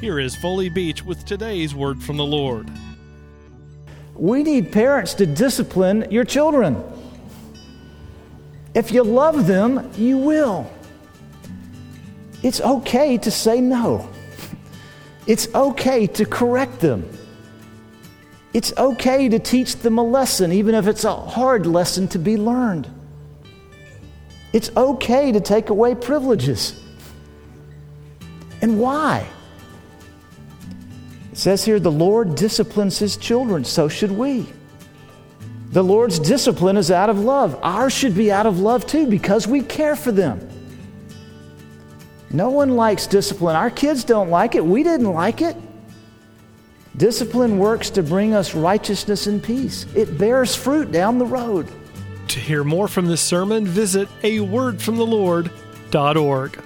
Here is Foley Beach with today's word from the Lord. We need parents to discipline your children. If you love them, you will. It's okay to say no. It's okay to correct them. It's okay to teach them a lesson, even if it's a hard lesson to be learned. It's okay to take away privileges. And why? It says here the Lord disciplines his children, so should we. The Lord's discipline is out of love. Ours should be out of love too because we care for them. No one likes discipline. Our kids don't like it. We didn't like it. Discipline works to bring us righteousness and peace, it bears fruit down the road. To hear more from this sermon, visit a wordfromthelord.org.